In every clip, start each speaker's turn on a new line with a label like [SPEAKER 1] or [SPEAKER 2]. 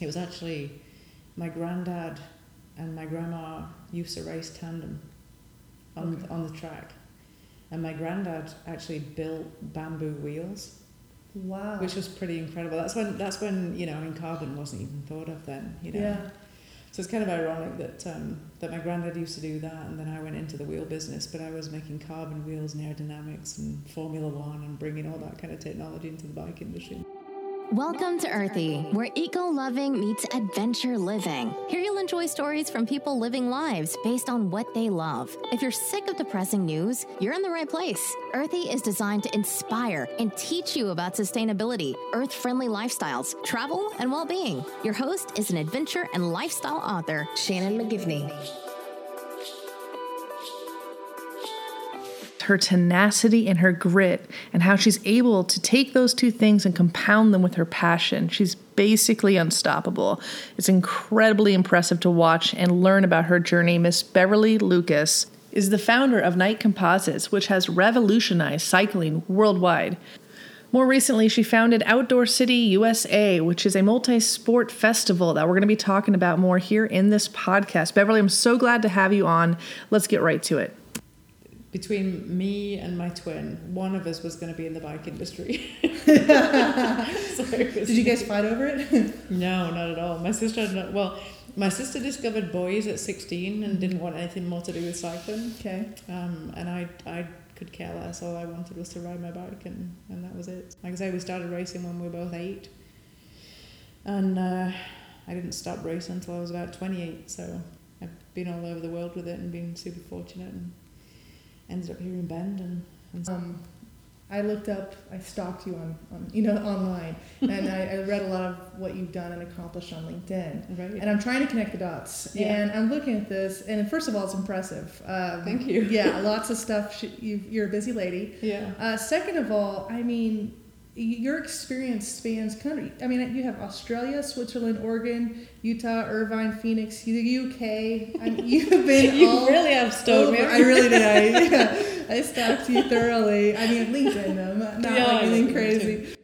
[SPEAKER 1] it was actually my granddad and my grandma used to race tandem on
[SPEAKER 2] Okay.
[SPEAKER 1] on the track, and my granddad actually built bamboo wheels,
[SPEAKER 2] Wow.
[SPEAKER 1] which was pretty incredible. That's when that's when you know, I mean, carbon wasn't even thought of then. You know.
[SPEAKER 2] yeah.
[SPEAKER 1] So it's kind of ironic that um, that my granddad used to do that, and then I went into the wheel business. But I was making carbon wheels and aerodynamics and Formula One and bringing all that kind of technology into the bike industry.
[SPEAKER 3] Welcome to Earthy, where eco loving meets adventure living. Here you'll enjoy stories from people living lives based on what they love. If you're sick of depressing news, you're in the right place. Earthy is designed to inspire and teach you about sustainability, earth friendly lifestyles, travel, and well being. Your host is an adventure and lifestyle author, Shannon McGivney.
[SPEAKER 4] Her tenacity and her grit, and how she's able to take those two things and compound them with her passion. She's basically unstoppable. It's incredibly impressive to watch and learn about her journey. Miss Beverly Lucas is the founder of Knight Composites, which has revolutionized cycling worldwide. More recently, she founded Outdoor City USA, which is a multi sport festival that we're going to be talking about more here in this podcast. Beverly, I'm so glad to have you on. Let's get right to it.
[SPEAKER 1] Between me and my twin, one of us was going to be in the bike industry. so
[SPEAKER 2] Did you guys fight over it?
[SPEAKER 1] No, not at all. My sister had not. Well, my sister discovered boys at sixteen and didn't want anything more to do with cycling.
[SPEAKER 2] okay.
[SPEAKER 1] Um, and I, I could care less. All I wanted was to ride my bike, and, and that was it. Like I say, we started racing when we were both eight, and uh, I didn't stop racing until I was about twenty-eight. So I've been all over the world with it and been super fortunate, and ended up here in Bend. And, and
[SPEAKER 2] Um, I looked up, I stalked you on, on you know, online, and I, I read a lot of what you've done and accomplished on LinkedIn.
[SPEAKER 1] right.
[SPEAKER 2] And I'm trying to connect the dots.
[SPEAKER 1] Yeah.
[SPEAKER 2] And I'm looking at this, and first of all, it's impressive. Um,
[SPEAKER 1] Thank you.
[SPEAKER 2] Yeah, lots of stuff. You, you're a busy lady.
[SPEAKER 1] yeah.
[SPEAKER 2] Uh, second of all, I mean, your experience spans country. I mean, you have Australia, Switzerland, Oregon, Utah, Irvine, Phoenix, the UK. I mean, you've been
[SPEAKER 1] You
[SPEAKER 2] all
[SPEAKER 1] really have stoned me.
[SPEAKER 2] I really did. I, yeah, I stalked you thoroughly. I mean, LinkedIn, though, not not
[SPEAKER 1] Yeah,
[SPEAKER 2] like
[SPEAKER 1] I
[SPEAKER 2] anything
[SPEAKER 1] know,
[SPEAKER 2] crazy.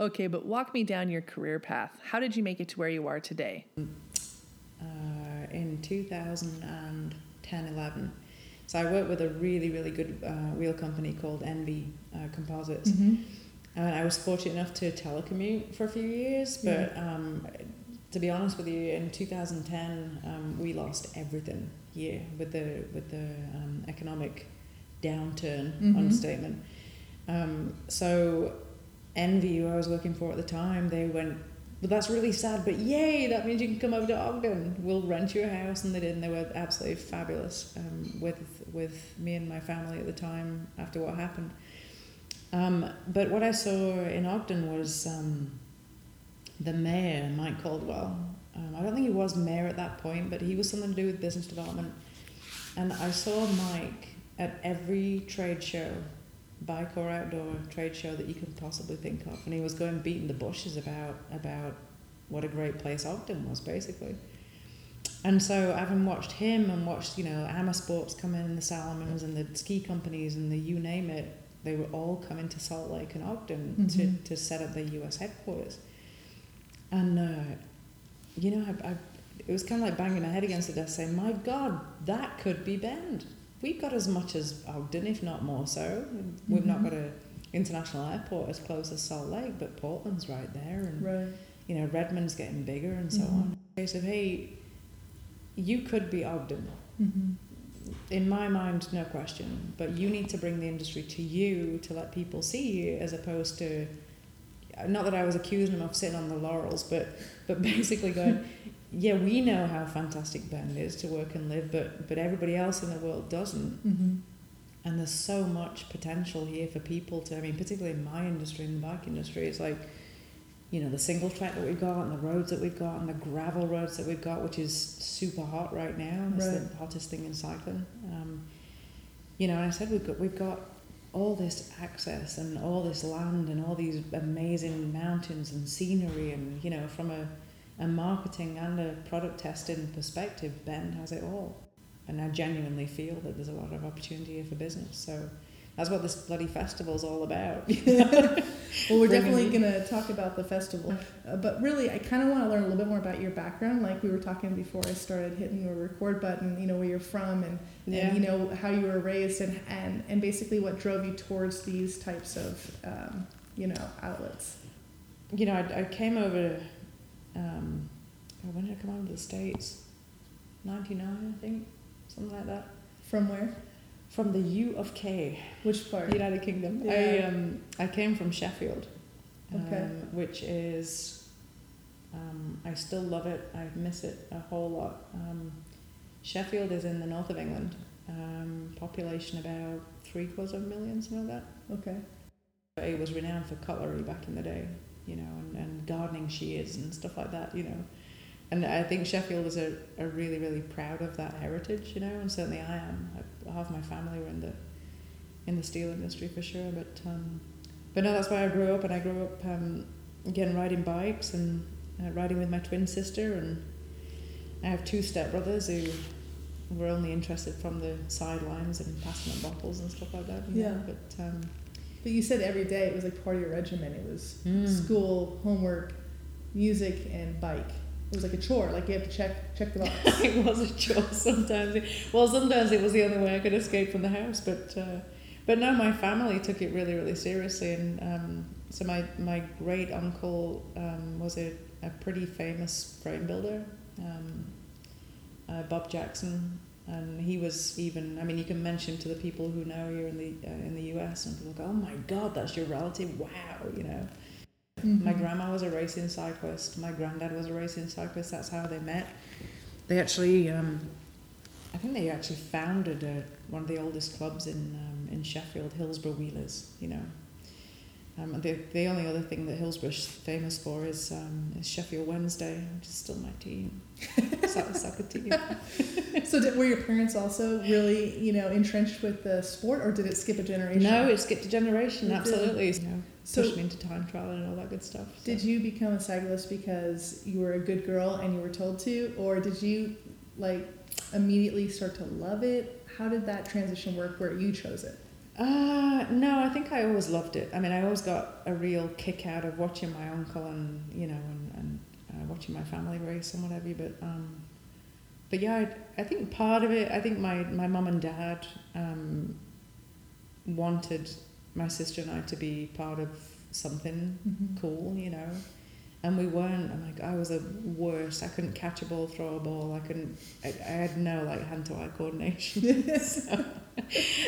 [SPEAKER 4] Okay, but walk me down your career path. How did you make it to where you are today?
[SPEAKER 1] uh, in 2010 11. So I worked with a really, really good uh, wheel company called ENVE uh, Composites.
[SPEAKER 2] Mhm.
[SPEAKER 1] And I was fortunate enough to telecommute for a few years, but um, to be honest with you, in 2010 um, we lost everything here with the with the um, economic downturn
[SPEAKER 2] Mhm.
[SPEAKER 1] understatement. Um, so ENVE, who I was working for at the time, they went, "Well, that's really sad, but yay, that means you can come over to Ogden. We'll rent you a house." And they did, and they were absolutely fabulous um, with with me and my family at the time after what happened. Um, but what I saw in Ogden was um, the mayor, Mike Caldwell. Um, I don't think he was mayor at that point, but he was something to do with business development. And I saw Mike at every trade show, bike or outdoor trade show that you could possibly think of, and he was going beating the bushes about about what a great place Ogden was, basically. And so, having watched him and watched, you know, Amer Sports come in, the Salomons and the ski companies and the you name it, they were all coming to Salt Lake and Ogden
[SPEAKER 2] Mhm.
[SPEAKER 1] to, to set up their US headquarters. And, uh, you know, I, I, it was kind of like banging my head against the desk saying, my God, that could be Bend. We've got as much as Ogden, if not more so. We've not
[SPEAKER 2] Mhm.
[SPEAKER 1] got a international airport as close as Salt Lake, but Portland's right there. And
[SPEAKER 2] Right.
[SPEAKER 1] you know, Redmond's getting bigger and so
[SPEAKER 2] Mhm.
[SPEAKER 1] on. They said, hey, you could be Ogden. In my mind, no question. But you need to bring the industry to you to let people see you as opposed to, not that I was accusing them of sitting on the laurels, but, but basically going, yeah, we know how fantastic Bend is to work and live, but, but everybody else in the world doesn't.
[SPEAKER 2] hmm
[SPEAKER 1] And there's so much potential here for people to, I mean, particularly in my industry, in the bike industry, it's like, you know, the single track that we've got and the roads that we've got and the gravel roads that we've got, which is super hot right now. It's
[SPEAKER 2] Right.
[SPEAKER 1] the hottest thing in cycling. Um, you know, and I said we've got, we've got all this access and all this land and all these amazing mountains and scenery and, you know, from a, a marketing and a product testing perspective, Bend has it all. And I genuinely feel that there's a lot of opportunity here for business. So that's what this bloody festival's all about.
[SPEAKER 2] Well, we're definitely going to talk about the festival. Uh, but really, I kind of want to learn a little bit more about your background. Like we were talking before I started hitting the record button, you know, where you're from and,
[SPEAKER 1] Yeah.
[SPEAKER 2] and you know, how you were raised and, and, and basically what drove you towards these types of, um, you know, outlets.
[SPEAKER 1] you know, I, I came over. Um, oh, when did I come over to the states? Ninety nine, I think, something like that.
[SPEAKER 2] From where?
[SPEAKER 1] From the U of K,
[SPEAKER 2] Which part?
[SPEAKER 1] United Kingdom. I um, I came from Sheffield, um,
[SPEAKER 2] Okay.
[SPEAKER 1] which is um, I still love it. I miss it a whole lot. Um, Sheffield is in the north of England. Um, population about three quarters of a million, something like that.
[SPEAKER 2] Okay.
[SPEAKER 1] It was renowned for cutlery back in the day, you know, and, and gardening shears and stuff like that, you know. And I think Sheffield is a, are really, really proud of that heritage, you know, and certainly I am. I, half my family were in the in the steel industry for sure, but um, but no, that's where I grew up, and I grew up um, again riding bikes and uh, riding with my twin sister, and I have two stepbrothers who were only interested from the sidelines and passing them bottles and stuff like that.
[SPEAKER 2] Yeah.
[SPEAKER 1] know? But um,
[SPEAKER 2] But you said every day it was like part of your regimen. It was
[SPEAKER 1] Mm.
[SPEAKER 2] school, homework, music, and bike. It was like a chore. Like you have to check check the box.
[SPEAKER 1] it was a chore sometimes. Well, sometimes it was the only way I could escape from the house, but uh, but no, my family took it really, really seriously, and um, so my my great uncle um, was a, a pretty famous frame builder, um, uh, Bob Jackson, and he was even. I mean, you can mention to the people who know you in the uh, in the U.S. and people go, "Oh my God, that's your relative! Wow!" You know. My
[SPEAKER 2] Mhm.
[SPEAKER 1] grandma was a racing cyclist. My granddad was a racing cyclist. That's how they met. They actually, um, I think they actually founded a, one of the oldest clubs in um, in Sheffield, Hillsborough Wheelers. You know, um, the the only other thing that Hillsborough's famous for is um, is Sheffield Wednesday, which is still my team, soccer, soccer team.
[SPEAKER 2] So did, were your parents also really, you know, entrenched with the sport, or did it skip a generation?
[SPEAKER 1] No, it skipped a generation.
[SPEAKER 2] It did.
[SPEAKER 1] Absolutely, you know,
[SPEAKER 2] So-
[SPEAKER 1] pushed me into time trial and all that good stuff. so.
[SPEAKER 2] Did you become a cyclist because you were a good girl and you were told to, or did you like immediately start to love it? How did that transition work where you chose it?
[SPEAKER 1] Uh, no, I think I always loved it. I mean, I always got a real kick out of watching my uncle and you know and, and uh, watching my family race and whatever. But um, but yeah, I, I think part of it. I think my my mum and dad um, wanted my sister and I to be part of something
[SPEAKER 2] Mhm.
[SPEAKER 1] cool, you know. And we weren't. I'm like, I was the worst. I couldn't catch a ball, throw a ball. I couldn't. I, I had no like hand-to-eye coordination. so,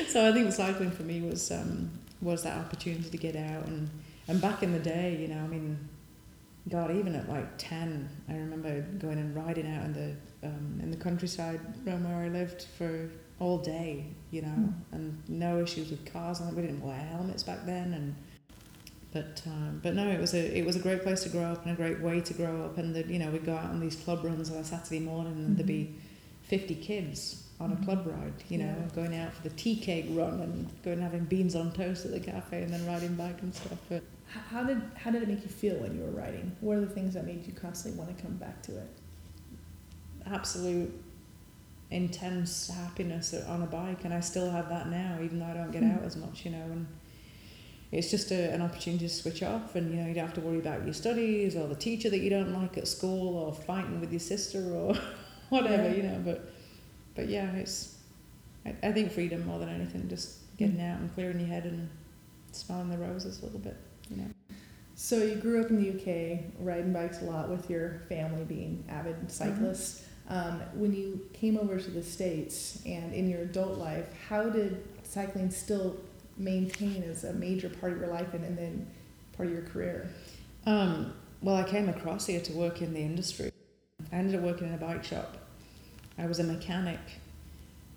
[SPEAKER 1] so I think cycling for me was um, was that opportunity to get out and and back in the day, you know, I mean, God, even at like ten, I remember going and riding out in the um, in the countryside around where I lived for all day, you know,
[SPEAKER 2] Mm.
[SPEAKER 1] and no issues with cars. And we didn't wear helmets back then, and but um, but no, it was a it was a great place to grow up and a great way to grow up. And that you know we'd go out on these club runs on a Saturday morning, and there'd be fifty kids on a club ride. You know,
[SPEAKER 2] Yeah.
[SPEAKER 1] going out for the tea cake run and going having beans on toast at the cafe, and then riding back and stuff. But
[SPEAKER 2] How did how did it make you feel when you were riding? What are the things that made you constantly want to come back to it?
[SPEAKER 1] absolute intense happiness on a bike, and I still have that now, even though I don't get
[SPEAKER 2] Mm.
[SPEAKER 1] out as much. You know, and it's just a, an opportunity to switch off, and you know you don't have to worry about your studies or the teacher that you don't like at school or fighting with your sister or whatever.
[SPEAKER 2] Yeah.
[SPEAKER 1] You know, but but yeah, it's I, I think freedom more than anything, just getting out and clearing your head and smelling the roses a little bit. You know.
[SPEAKER 2] So you grew up in the UK, riding bikes a lot with your family being avid cyclists. Um, when you came over to the states and in your adult life, how did cycling still maintain as a major part of your life and, and then part of your career?
[SPEAKER 1] Um, well, I came across here to work in the industry. I ended up working in a bike shop. I was a mechanic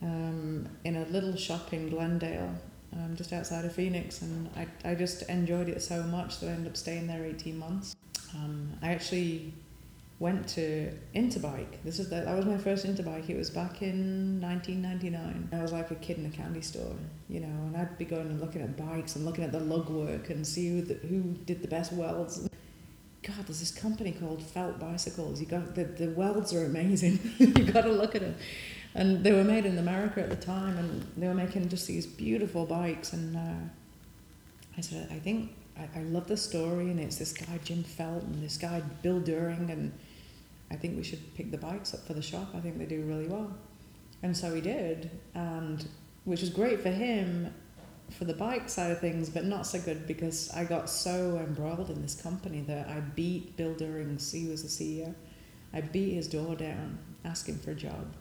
[SPEAKER 1] um, in a little shop in Glendale, um, just outside of Phoenix, and I, I just enjoyed it so much that I ended up staying there 18 months. Um, I actually went to Interbike. This is the, that was my first Interbike. It was back in 1999. I was like a kid in a candy store, you know, and I'd be going and looking at bikes and looking at the lug work and see who, the, who did the best welds. God, there's this company called Felt Bicycles. You got the, the welds are amazing. you got to look at them. and they were made in America at the time, and they were making just these beautiful bikes. And uh, I said, I think I, I love the story, and it's this guy Jim Felt and this guy Bill Duehring, and I think we should pick the bikes up for the shop. I think they do really well. And so he did, and which was great for him for the bike side of things, but not so good because I got so embroiled in this company that I beat Bill Duehrings, he was the CEO. I beat his door down, asking for a job.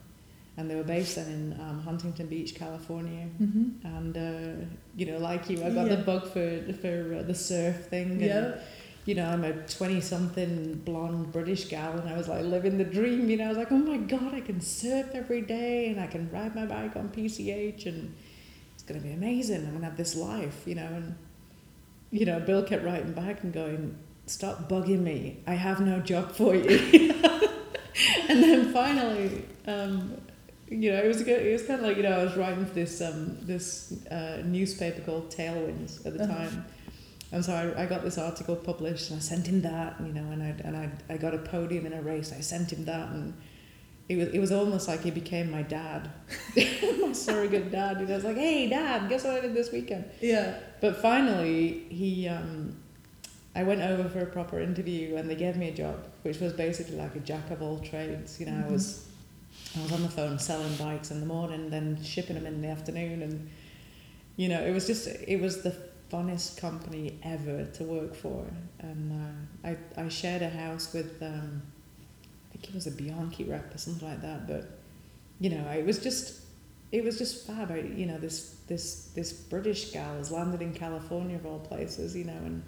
[SPEAKER 1] And they were based then in um, Huntington Beach, California.
[SPEAKER 2] Mm-hmm.
[SPEAKER 1] And, uh, you know, like you, I got
[SPEAKER 2] Yeah.
[SPEAKER 1] the bug for, for uh, the surf thing. And,
[SPEAKER 2] Yeah.
[SPEAKER 1] You know, I'm a 20 something blonde British gal and I was like living the dream, you know, I was like, oh my God, I can surf every day and I can ride my bike on PCH and it's going to be amazing. I'm going to have this life, you know. And, you know, Bill kept writing back and going, stop bugging me. I have no job for you. and then finally, um, you know, it was good. It was kind of like, you know, I was writing for this, um, this uh, newspaper called Tailwinds at the
[SPEAKER 2] Uh-huh.
[SPEAKER 1] time. And so I, I got this article published and I sent him that, you know, and I and I, I got a podium in a race. I sent him that and it was it was almost like he became my dad, my surrogate dad. You know, I was like, hey, dad, guess what I did this weekend?
[SPEAKER 2] Yeah.
[SPEAKER 1] But finally, he, um, I went over for a proper interview and they gave me a job, which was basically like a jack of all trades. You know, I was, I was on the phone selling bikes in the morning, then shipping them in the afternoon, and you know, it was just, it was the funnest company ever to work for. And uh, I, I shared a house with, um, I think it was a Bianchi rep or something like that, but you know, it was just it was just fab. I, you know, this this this British gal has landed in California of all places, you know, and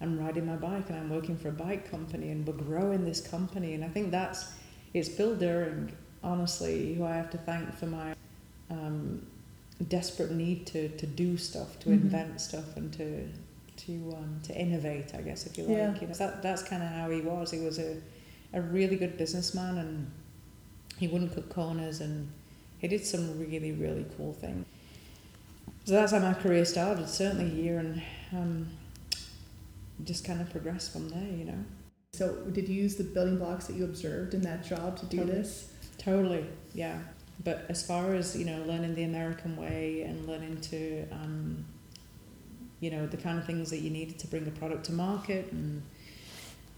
[SPEAKER 1] I'm riding my bike and I'm working for a bike company and we're growing this company. And I think that's it's Bill Duehring, honestly, who I have to thank for my um, desperate need to, to do stuff, to
[SPEAKER 2] Mhm.
[SPEAKER 1] invent stuff, and to to um, to innovate. I guess if you like,
[SPEAKER 2] Yeah.
[SPEAKER 1] you know, that that's kind of how he was. He was a a really good businessman and he wouldn't cut corners and he did some really really cool things so that's how my career started certainly here and um, just kind of progressed from there you know
[SPEAKER 2] So did you use the building blocks that you observed in that job to do
[SPEAKER 1] Totally.
[SPEAKER 2] this?
[SPEAKER 1] totally yeah but as far as you know learning the american way and learning to um, you know the kind of things that you needed to bring a product to market and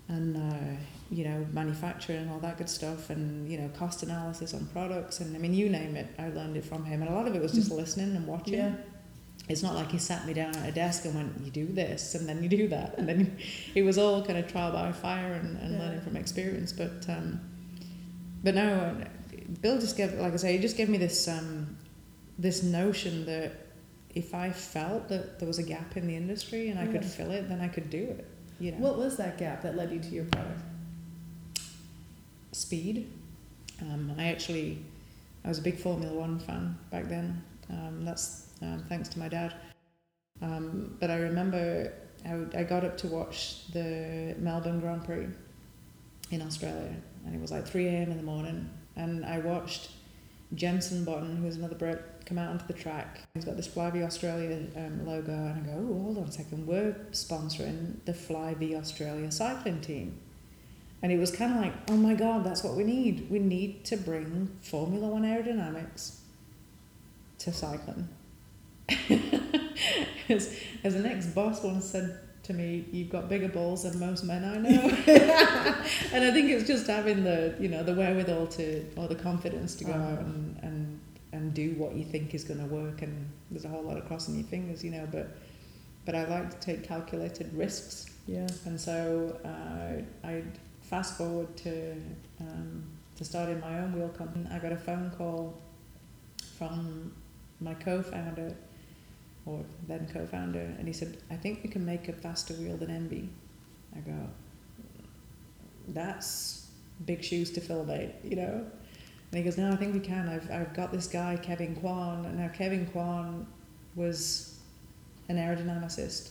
[SPEAKER 1] and uh, you know manufacturing and all that good stuff and you know cost analysis on products and I mean you name it I learned it from him. And a lot of it was just listening and watching.
[SPEAKER 2] Yeah.
[SPEAKER 1] it's not like he sat me down at a desk and went you do this and then you do that. And then it was all kind of trial by fire and, and
[SPEAKER 2] Yeah.
[SPEAKER 1] learning from experience. But um, but no Bill just gave like I say he just gave me this um, this notion that if I felt that there was a gap in the industry and I could fill it then I could do it you know
[SPEAKER 2] What was that gap that led you to your product?
[SPEAKER 1] speed. Um, I actually, I was a big Formula One fan back then. Um, that's um, thanks to my dad. Um, but I remember I, I got up to watch the Melbourne Grand Prix in Australia, and it was like 3 a.m. in the morning, and I watched Jensen Button, who's another Brit, come out onto the track. He's got this Fly V Australia um, logo, and I go, oh, hold on a second, we're sponsoring the Fly V Australia cycling team. And it was kind of like, oh my God, that's what we need. We need to bring Formula One aerodynamics to cycling. as, as an ex boss once said to me, you've got bigger balls than most men I know. and I think it's just having the, you know, the wherewithal to, or the confidence to go out and, and, and do what you think is going to work. And there's a whole lot of crossing your fingers, you know, but, but I like to take calculated risks.
[SPEAKER 2] Yeah.
[SPEAKER 1] And so uh, I fast forward to um, to starting my own wheel company. I got a phone call from my co-founder, or then co-founder, and he said, "I think we can make a faster wheel than ENVE." I go, "That's big shoes to fill, mate," you know. And he goes, "No, I think we can. I've I've got this guy, Kevin Quan, and now Kevin Quan was an aerodynamicist."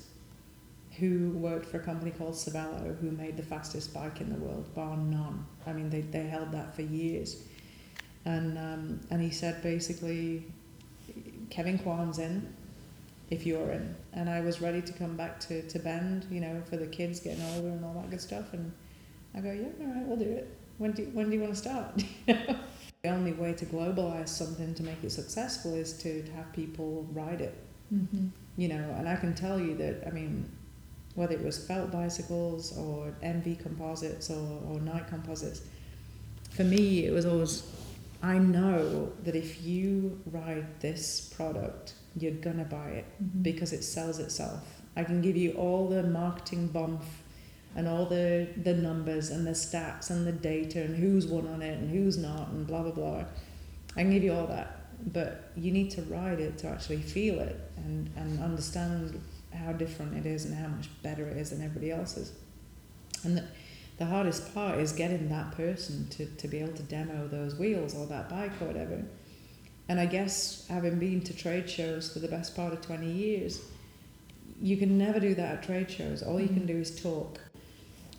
[SPEAKER 1] who worked for a company called Cervélo, who made the fastest bike in the world, bar none. I mean, they, they held that for years. And, um, and he said basically, Kevin Quan's in, if you're in. And I was ready to come back to, to Bend, you know, for the kids getting older and all that good stuff. And I go, yeah, all right, we'll do it. When do, when do you want to start? The only way to globalize something to make it successful is to have people ride it.
[SPEAKER 2] Mm-hmm.
[SPEAKER 1] You know, and I can tell you that, I mean, whether it was felt bicycles or ENVE composites or, or Knight composites, for me, it was always, I know that if you ride this product, you're gonna buy it
[SPEAKER 2] Mm-hmm.
[SPEAKER 1] because it sells itself. I can give you all the marketing bump and all the, the numbers and the stats and the data and who's won on it and who's not and blah blah blah. I can give you all that. But you need to ride it to actually feel it and, and understand how different it is and how much better it is than everybody else's. And the, the hardest part is getting that person to, to be able to demo those wheels or that bike or whatever. And I guess having been to trade shows for the best part of 20 years, you can never do that at trade shows. All you can mm. do is talk.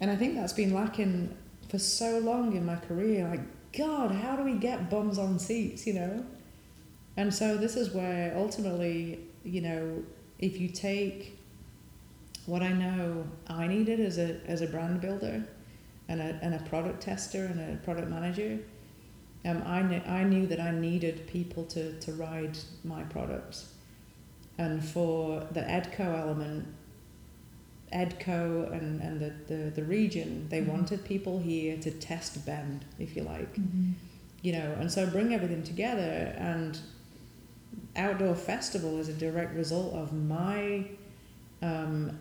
[SPEAKER 1] And I think that's been lacking for so long in my career. Like, God, how do we get bums on seats, you know? And so this is where ultimately, you know, if you take what I know I needed as a, as a brand builder and a, and a product tester and a product manager, um, I, knew, I knew that I needed people to, to ride my products. And for the EDCO element, EDCO and, and the, the, the region, they
[SPEAKER 2] Mhm.
[SPEAKER 1] wanted people here to test bend, if you like
[SPEAKER 2] Mm-hmm.
[SPEAKER 1] you know, and so bring everything together. And outdoor festival is a direct result of my um,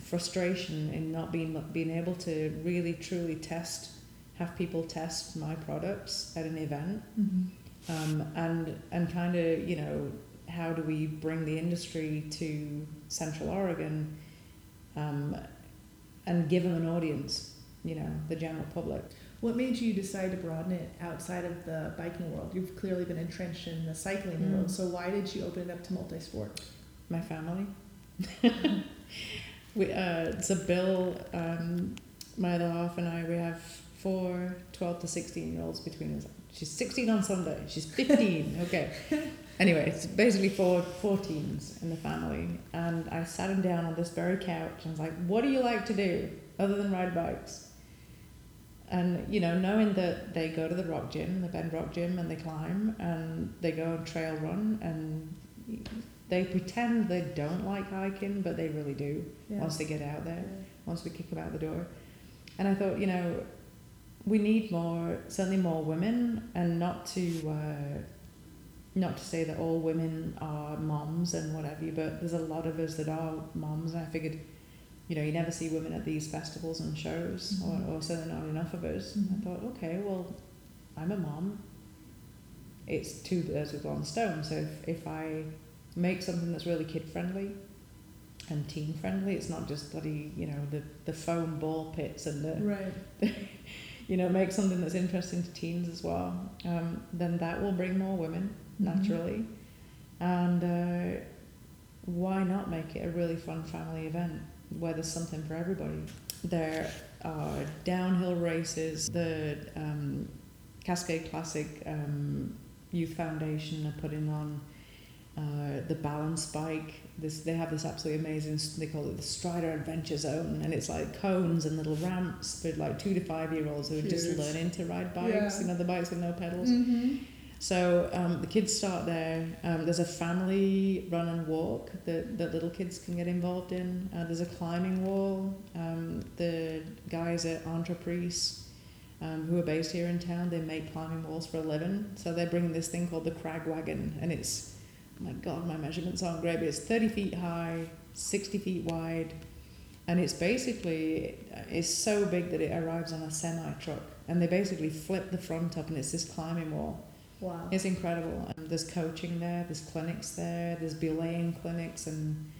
[SPEAKER 1] frustration in not being being able to really truly test, have people test my products at an event,
[SPEAKER 2] Mm-hmm.
[SPEAKER 1] um, and and kind of you know how do we bring the industry to Central Oregon, um, and give them an audience, you know, the general public.
[SPEAKER 2] What made you decide to broaden it outside of the biking world? You've clearly been entrenched in the cycling
[SPEAKER 1] Mm.
[SPEAKER 2] world, so why did you open it up to multi-sport?
[SPEAKER 1] my family. we, uh, so Bill, um, my other half and I, we have four 12 to 16 year olds between us. She's 16 on Sunday. She's 15. okay. Anyway, it's basically four, four teens in the family. And I sat him down on this very couch and was like, what do you like to do other than ride bikes? And, you know, knowing that they go to the rock gym, the Bend Rock Gym, and they climb and they go and trail run and they pretend they don't like hiking, but they really do
[SPEAKER 2] Yeah.
[SPEAKER 1] once they get out there,
[SPEAKER 2] Yeah.
[SPEAKER 1] once we kick them out the door. And I thought, you know, we need more, certainly more women, and not to, uh, not to say that all women are moms and whatever, but there's a lot of us that are moms, and I figured, you know, you never see women at these festivals and shows,
[SPEAKER 2] Mhm.
[SPEAKER 1] or, or certainly not enough of us.
[SPEAKER 2] Mhm.
[SPEAKER 1] I thought, okay, well, I'm a mom. It's two birds with one stone. So if, if I make something that's really kid friendly and teen friendly, it's not just bloody, you know, the, the foam ball pits and the,
[SPEAKER 2] Right.
[SPEAKER 1] you know, make something that's interesting to teens as well, um, then that will bring more women
[SPEAKER 2] Mhm.
[SPEAKER 1] naturally. And uh, why not make it a really fun family event where there's something for everybody? There are downhill races, the um, Cascade Classic um, Youth Foundation are putting on uh, the balance bike. This they have this absolutely amazing. They call it the Strider Adventure Zone, and it's like cones and little ramps for like two to five year olds who are just learning to ride bikes.
[SPEAKER 2] Yeah.
[SPEAKER 1] You know, the bikes with no pedals.
[SPEAKER 2] Mm-hmm.
[SPEAKER 1] So um, the kids start there. Um, there's a family run and walk that, that little kids can get involved in. Uh, there's a climbing wall. Um, the guys at Entre-Prises, um, who are based here in town, they make climbing walls for a living. So they're bringing this thing called the Crag Wagon, and it's, my God, my measurements aren't great, but it's 30 feet high, 60 feet wide, and it's basically it's so big that it arrives on a semi truck, and they basically flip the front up, and it's this climbing wall.
[SPEAKER 2] Wow.
[SPEAKER 1] It's incredible. Um, there's coaching there, there's clinics there, there's belaying clinics and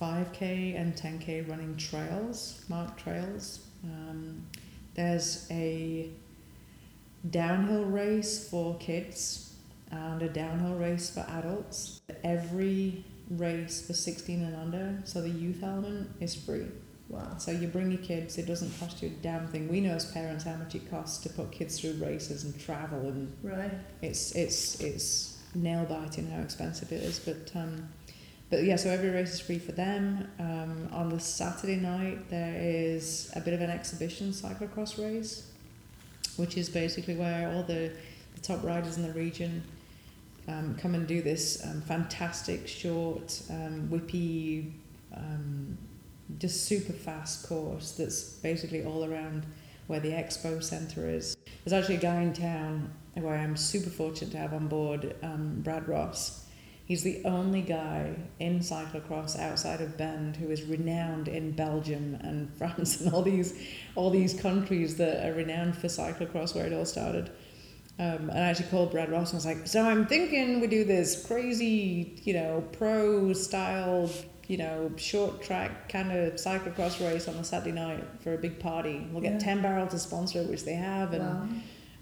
[SPEAKER 1] 5k and 10k running trails, marked trails. Um, there's a downhill race for kids and a downhill race for adults. Every race for 16 and under, so the youth element is free.
[SPEAKER 2] Wow.
[SPEAKER 1] So you bring your kids, it doesn't cost you a damn thing. We know as parents how much it costs to put kids through races and travel and
[SPEAKER 2] Right.
[SPEAKER 1] it's it's it's nail biting how expensive it is. But um, but yeah, so every race is free for them. Um, on the Saturday night there is a bit of an exhibition cyclocross race, which is basically where all the the top riders in the region um, come and do this um, fantastic short um, whippy um, just super fast course that's basically all around where the expo center is. There's actually a guy in town who i am super fortunate to have on board um, brad ross. He's the only guy in cyclocross outside of bend who is renowned in belgium and france and all these all these countries that are renowned for cyclocross where it all started um, and I actually called Brad Ross and I was like, so I'm thinking we do this crazy, you know, pro style, you know, short track kind of cyclocross race on a Saturday night for a big party. We'll get
[SPEAKER 2] Yeah.
[SPEAKER 1] 10 Barrel to sponsor it, which they have. And
[SPEAKER 2] Wow.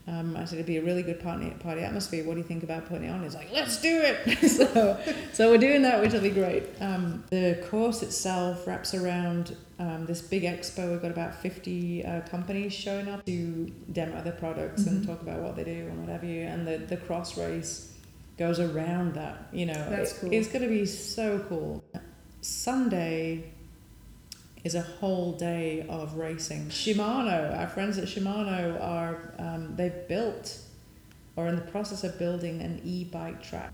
[SPEAKER 1] Um, I said, it'd be a really good party, party atmosphere. What do you think about putting it on? He's like, let's do it. so, so we're doing that, which will be great. Um, the course itself wraps around um, this big expo. We've got about 50 uh, companies showing up to demo their products and
[SPEAKER 2] Mhm.
[SPEAKER 1] talk about what they do and whatever you. And the, the cross race goes around that. You know,
[SPEAKER 2] That's
[SPEAKER 1] It-
[SPEAKER 2] cool.
[SPEAKER 1] it's going to be so cool. Sunday is a whole day of racing. Shimano, our friends at Shimano are um, they've built or in the process of building an e-bike track.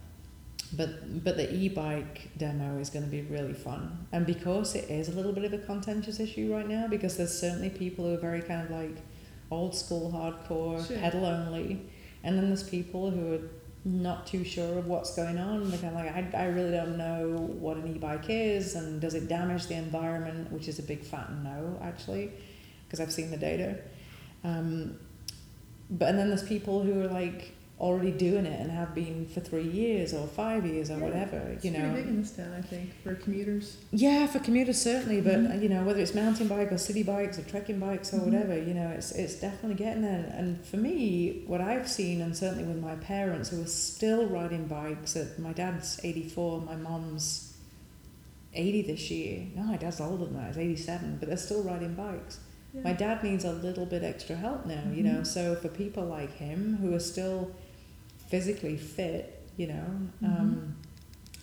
[SPEAKER 1] But but the e-bike demo is going to be really fun, and because it is a little bit of a contentious issue right now, because there's certainly people who are very kind of like old school hardcore
[SPEAKER 2] Sure.
[SPEAKER 1] pedal only, and then there's people who are not too sure of what's going on. They're kind of like, I, I really don't know what an e-bike is, and does it damage the environment? Which is a big fat no, actually, because I've seen the data. Um, but and then there's people who are like already doing it and have been for three years or five years or
[SPEAKER 2] Yeah,
[SPEAKER 1] whatever.
[SPEAKER 2] It's
[SPEAKER 1] you
[SPEAKER 2] pretty
[SPEAKER 1] know,
[SPEAKER 2] big in this town, I think, for commuters.
[SPEAKER 1] yeah, for commuters certainly, but
[SPEAKER 2] Mhm.
[SPEAKER 1] uh, you know whether it's mountain bike or city bikes or trekking bikes or
[SPEAKER 2] Mhm.
[SPEAKER 1] whatever, you know it's it's definitely getting there. And for me, what I've seen, and certainly with my parents who are still riding bikes. At my dad's eighty four, my mom's eighty this year. No, my dad's older than that. He's eighty seven, but they're still riding bikes.
[SPEAKER 2] Yeah.
[SPEAKER 1] My dad needs a little bit extra help now, you know. So for people like him who are still physically fit, you know,
[SPEAKER 2] Mm-hmm.
[SPEAKER 1] um,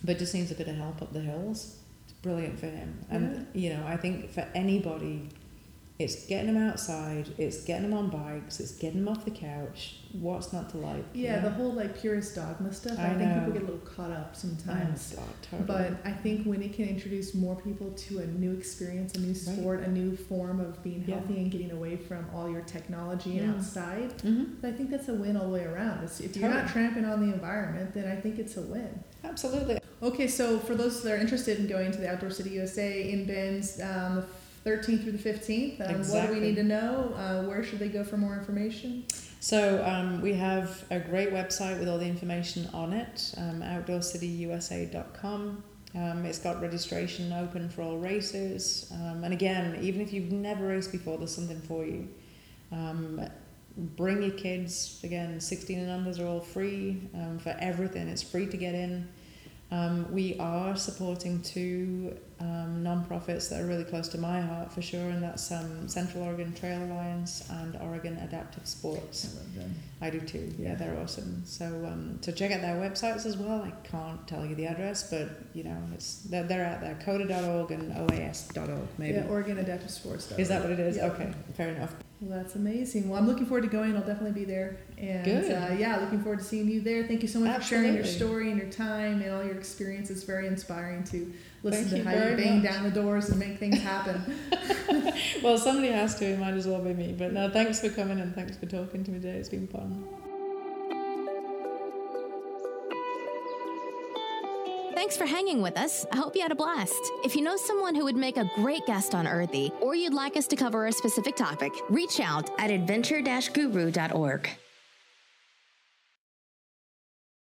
[SPEAKER 1] but just needs a bit of help up the hills, it's brilliant for him. And you know, I think for anybody, it's getting them outside, it's getting them on bikes, it's getting them off the couch. What's not to like? you
[SPEAKER 2] Yeah,
[SPEAKER 1] know?
[SPEAKER 2] the whole like purist dogma stuff. I,
[SPEAKER 1] I
[SPEAKER 2] think people get a little caught up
[SPEAKER 1] Oh,
[SPEAKER 2] sometimes.
[SPEAKER 1] God, totally.
[SPEAKER 2] But I think when it can introduce more people to a new experience, a new sport, a new form of being
[SPEAKER 1] Yeah.
[SPEAKER 2] healthy and getting away from all your technology and
[SPEAKER 1] Yeah.
[SPEAKER 2] outside,
[SPEAKER 1] Mhm.
[SPEAKER 2] I think that's a win all the way around. It's, if you're not tramping on the environment, then I think it's a win.
[SPEAKER 1] Absolutely.
[SPEAKER 2] Okay, so for those that are interested in going to the Outdoor City USA in Ben's um, 13th through the 15th, um, what do we need to know? Uh, where should they go for more information?
[SPEAKER 1] So um, we have a great website with all the information on it, um, outdoorcityusa.com. Um, it's got registration open for all races. Um, and again, even if you've never raced before, there's something for you. Um, bring your kids. Again, 16 and unders are all free um, for everything. It's free to get in. Um, we are supporting two um, non-profits that are really close to my heart for sure, and that's um, Central Oregon Trail Alliance and Oregon Adaptive Sports.
[SPEAKER 2] love them.
[SPEAKER 1] I do too. Yeah,
[SPEAKER 2] Yeah.
[SPEAKER 1] they're awesome. So um, so check out their websites as well. I can't tell you the address, but you know it's they're, they're out there. Coda.org and OAS.org maybe.
[SPEAKER 2] Yeah, Oregon Adaptive Sports.
[SPEAKER 1] Is that what it is?
[SPEAKER 2] Yeah.
[SPEAKER 1] Okay, fair enough.
[SPEAKER 2] Well, that's amazing. Well, I'm looking forward to going. I'll definitely be there. And
[SPEAKER 1] Good.
[SPEAKER 2] Uh, yeah, looking forward to seeing you there. Thank you so much for sharing your story and your time and all your experience. It's very inspiring to listen
[SPEAKER 1] Thank
[SPEAKER 2] to
[SPEAKER 1] you
[SPEAKER 2] how you bang
[SPEAKER 1] much.
[SPEAKER 2] down the doors and make things happen.
[SPEAKER 1] Well, somebody has to. It might as well be me. But no, thanks for coming and thanks for talking to me today. It's been fun.
[SPEAKER 3] Thanks for hanging with us. I hope you had a blast. If you know someone who would make a great guest on Earthy, or you'd like us to cover a specific topic, reach out at adventure-guru.org.